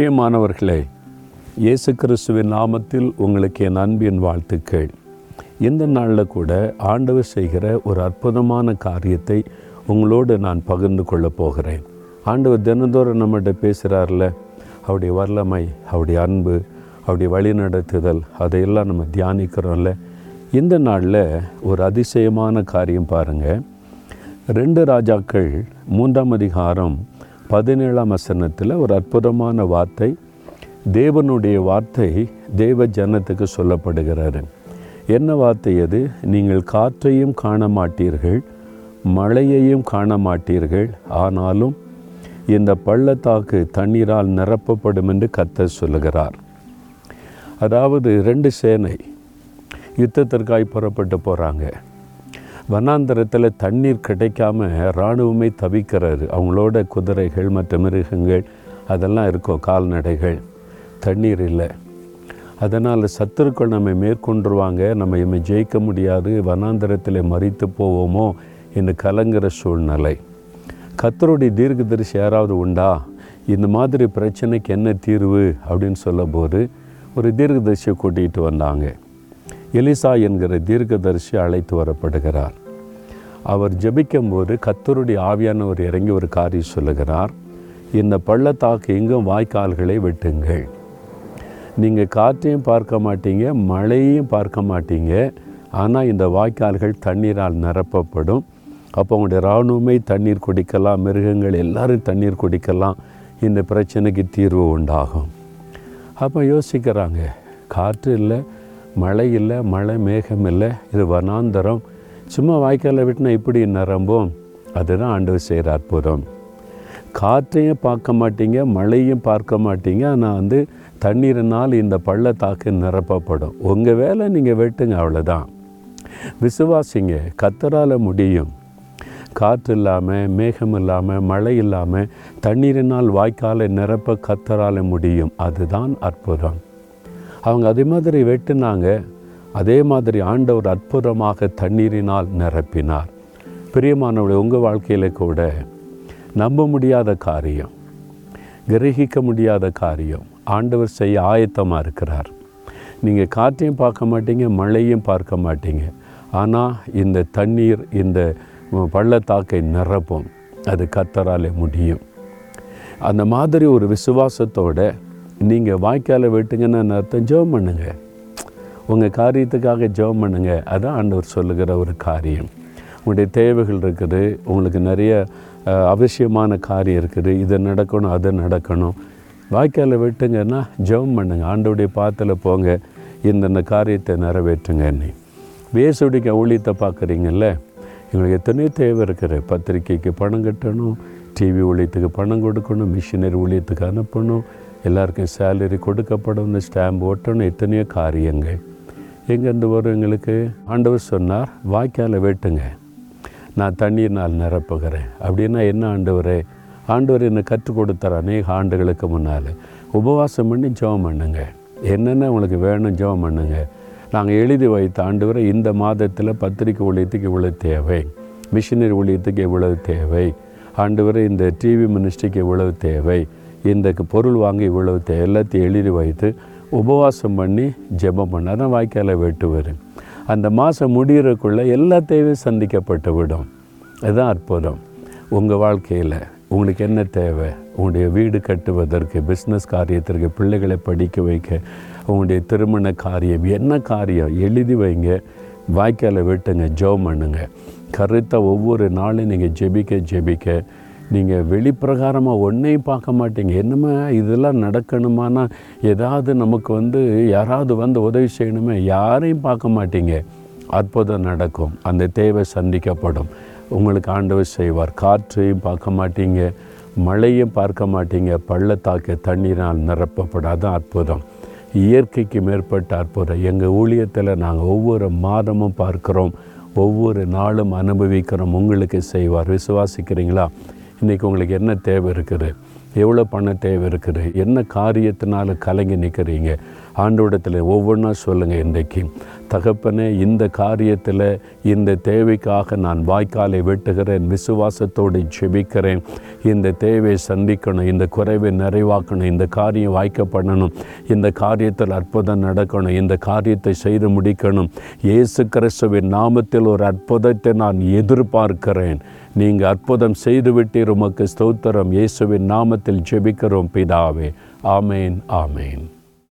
பிரியமானவர்களே இயேசு கிறிஸ்துவின் நாமத்தில் உங்களுக்கு என் அன்பின் வாழ்த்துக்கள். இந்த நாளில் கூட ஆண்டவர் செய்கிற ஒரு அற்புதமான காரியத்தை உங்களோடு நான் பகிர்ந்து கொள்ளப் போகிறேன். ஆண்டவர் தினந்தோறும் நம்மகிட்ட பேசுகிறார்ல அவருடைய வரலமை அவருடைய அன்பு அவருடைய வழிநடத்துதல் அதையெல்லாம் நம்ம தியானிக்கிறோம்ல. இந்த நாளில் ஒரு அதிசயமான காரியம் பாருங்கள் ரெண்டு ராஜாக்கள் மூன்றாம் அதிகாரம் பதினேழாம் வசனத்தில் ஒரு அற்புதமான வார்த்தை தேவனுடைய வார்த்தை தேவ ஜனத்துக்கு சொல்லப்படுகிறாரு. என்ன வார்த்தை அது? நீங்கள் காற்றையும் காண மாட்டீர்கள் மழையையும் காண மாட்டீர்கள் ஆனாலும் இந்த பள்ளத்தாக்கு தண்ணீரால் நிரப்பப்படும் என்று கத்த சொல்லுகிறார். அதாவது ரெண்டு சேனை யுத்தத்திற்காய் புறப்பட்டு போகிறாங்க வனாந்தரத்தில் தண்ணீர் கிடைக்காம இராணுவமே தவிக்கிறாரு. அவங்களோட குதிரைகள் மற்ற மிருகங்கள் அதெல்லாம் இருக்கும் கால்நடைகள். தண்ணீர் இல்லை. அதனால் சத்துருக்கள் நம்மை மேற்கொண்டுருவாங்க. நம்ம இம்மை ஜெயிக்க முடியாது. வனாந்தரத்தில் மறித்து போவோமோ என்று கலங்குற சூழ்நிலை. கத்தருடைய தீர்க்கதரிசி யாராவது உண்டா? இந்த மாதிரி பிரச்சனைக்கு என்ன தீர்வு அப்படின்னு சொல்லும்போது ஒரு தீர்க்கதரிசியை கூட்டிகிட்டு வந்தாங்க. எலிசா என்கிற தீர்க்கதரிசி அழைத்து வரப்படுகிறார். அவர் ஜெபிக்கும்போது கத்தருடைய ஆவியானவர் இறங்கி ஒரு காரியம் சொல்லுகிறார். இந்த பள்ளத்தாக்கு எங்கும் வாய்க்கால்களை வெட்டுங்கள். நீங்கள் காற்றையும் பார்க்க மாட்டீங்க மழையையும் பார்க்க மாட்டீங்க. ஆனால் இந்த வாய்க்கால்கள் தண்ணீரால் நிரப்பப்படும். அப்போ உங்களுடைய இராணுவமே தண்ணீர் குடிக்கலாம் மிருகங்கள் எல்லாரும் தண்ணீர் குடிக்கலாம். இந்த பிரச்சனைக்கு தீர்வு உண்டாகும். அப்போ யோசிக்கிறாங்க காற்று இல்லை மழை இல்லை மழை மேகம் இல்லை இது வனாந்தரம். சும்மா வாய்க்காலில் விட்டுனா இப்படி நிரம்பும்? அதுதான் ஆண்டவர் செய்கிற அற்புதம். காற்றையும் பார்க்க மாட்டீங்க மழையும் பார்க்க மாட்டீங்க. ஆனால் வந்து தண்ணீரினால் இந்த பள்ளத்தாக்கு நிரப்பப்படும். உங்கள் வேலை நீங்கள் வெட்டுங்க அவ்வளோதான் விசுவாசிங்க கத்தரால் முடியும். காற்று இல்லாமல் மேகம் இல்லாமல் மழை இல்லாமல் தண்ணீரினால் வாய்க்காலை நிரப்ப கத்தரால் முடியும். அதுதான் அற்புதம். அவங்க அதே மாதிரி வெட்டினாங்க. அதே மாதிரி ஆண்டவர் அற்புதமாக தண்ணீரினால் நிரப்பினார். பிரியமானவர்கள் உங்கள் வாழ்க்கையில் கூட நம்ப முடியாத காரியம் கிரகிக்க முடியாத காரியம் ஆண்டவர் செய்ய ஆயத்தமாக இருக்கிறார். நீங்கள் காற்றையும் பார்க்க மாட்டீங்க மழையும் பார்க்க மாட்டீங்க. ஆனால் இந்த தண்ணீர் இந்த பள்ளத்தாக்கை நிரப்பும். அது கத்தராலே முடியும். அந்த மாதிரி ஒரு விசுவாசத்தோடு நீங்கள் வாய்க்காலை வெட்டுங்கன்னு அர்த்தம் ஜெபம் பண்ணுங்கள் உங்கள் காரியத்துக்காக ஜெபம் பண்ணுங்க. அதான் ஆண்டவர் சொல்லுகிற ஒரு காரியம். உங்களுடைய தேவைகள் இருக்குது. உங்களுக்கு நிறைய அவசியமான காரியம் இருக்குது. இது நடக்கணும் அது நடக்கணும். வாய்க்காலை வெட்டுங்கன்னா ஜெபம் பண்ணுங்கள் ஆண்டோடைய பாத்தில் போங்க. இந்தந்த காரியத்தை நிறைவேற்றுங்க என்னை வேசுடிக்க ஊழியத்தை பார்க்குறீங்கல்ல? எங்களுக்கு எத்தனையோ தேவை இருக்குது. பத்திரிக்கைக்கு பணம் கட்டணும் டிவி ஊழியத்துக்கு பணம் கொடுக்கணும் மிஷினரி ஊழியத்துக்கு அனுப்பணும் எல்லாருக்கும் சேலரி கொடுக்கப்படணும் ஸ்டாம்ப் ஓட்டணும் எத்தனையோ காரியங்கள். எங்கேருந்து வரும் எங்களுக்கு? ஆண்டவர் சொன்னார் வாய்க்காலை வெட்டுங்க. நான் தண்ணீர்னால் நிரப்புகிறேன். அப்படின்னா என்ன ஆண்டவர்? ஆண்டவர் என்னை கற்றுக் கொடுத்தார் அநேக ஆண்டுகளுக்கு முன்னால். உபவாசம் பண்ணி ஜெபம் பண்ணுங்க. என்னென்ன உங்களுக்கு வேணும் ஜெபம் பண்ணுங்க. நாங்கள் எழுதி வைத்த ஆண்டவரை இந்த மாதத்தில் பத்திரிக்கை ஊழியத்துக்கு இவ்வளோ தேவை. மிஷினரி ஊழியத்துக்கு இவ்வளவு தேவை. ஆண்டவரை இந்த டிவி மினிஸ்ட்ரிக்கு இவ்வளவு தேவை. இந்த பொருள் வாங்க இவ்வளவு தேவை. எல்லாத்தையும் எழுதி வைத்து உபவாசம் பண்ணி ஜெபம் பண்ணார் அதான் வாய்க்காலை வெட்டுவார் அந்த மாதம் முடிகிறக்குள்ளே எல்லா தேவையும் சந்திக்கப்பட்டு விடும். அதுதான் அற்புதம். உங்கள் வாழ்க்கையில் உங்களுக்கு என்ன தேவை? உங்களுடைய வீடு கட்டுவதற்கு பிஸ்னஸ் காரியத்திற்கு பிள்ளைகளை படிக்க வைக்க உங்களுடைய திருமண காரியம் என்ன காரியம்? எழுதி வைங்க. வாய்க்காலை வெட்டுங்க. ஜெபம் பண்ணுங்க. கருத்தாக ஒவ்வொரு நாளும் நீங்கள் ஜெபிக்க ஜெபிக்க நீங்கள் வெளிப்பிரகாரமாக ஒன்றையும் பார்க்க மாட்டீங்க. என்னமே இதெல்லாம் நடக்கணுமானா ஏதாவது நமக்கு வந்து யாராவது வந்து உதவி செய்யணுமே யாரையும் பார்க்க மாட்டீங்க. அற்புதம் நடக்கும். அந்த தேவை சந்திக்கப்படும். உங்களுக்கு ஆண்டவர் செய்வார். காற்றையும் பார்க்க மாட்டீங்க. மழையும் பார்க்க மாட்டீங்க. பள்ளத்தாக்கு தண்ணீரால் நிரப்பப்படாத அற்புதம். இயற்கைக்கு மேற்பட்ட அற்புதம். எங்கள் ஊழியத்தில் நாங்கள் ஒவ்வொரு மாதமும் பார்க்குறோம். ஒவ்வொரு நாளும் அனுபவிக்கிறோம். உங்களுக்கு செய்வார். விசுவாசிக்கிறீங்களா? இன்றைக்கி உங்களுக்கு என்ன தேவை இருக்குது? எவ்வளோ பண தேவை இருக்குது? என்ன காரியத்தினால கலங்கி நிற்கிறீங்க ஆண்டோடத்தில் ஒவ்வொன்றா சொல்லுங்கள் இன்றைக்கு. தகப்பனே இந்த காரியத்தில் இந்த தேவைக்காக நான் வாய்க்காலை வெட்டுகிறேன் விசுவாசத்தோடு ஜெபிக்கிறேன். இந்த தேவையை சந்திக்கணும் இந்த குறைவை நிறைவாக்கணும் இந்த காரியம் வாய்க்கப்படணும் இந்த காரியத்தில் அற்புதம் நடக்கணும் இந்த காரியத்தை செய்து முடிக்கணும். இயேசு கிறிஸ்துவின் நாமத்தில் ஒரு அற்புதத்தை நான் எதிர்பார்க்கிறேன். நீங்கள் அற்புதம் செய்துவிட்டீர் உமக்கு ஸ்தோத்திரம். இயேசுவின் நாமத்தில் ஜெபிக்கிறோம் பிதாவே. ஆமேன் ஆமேன்.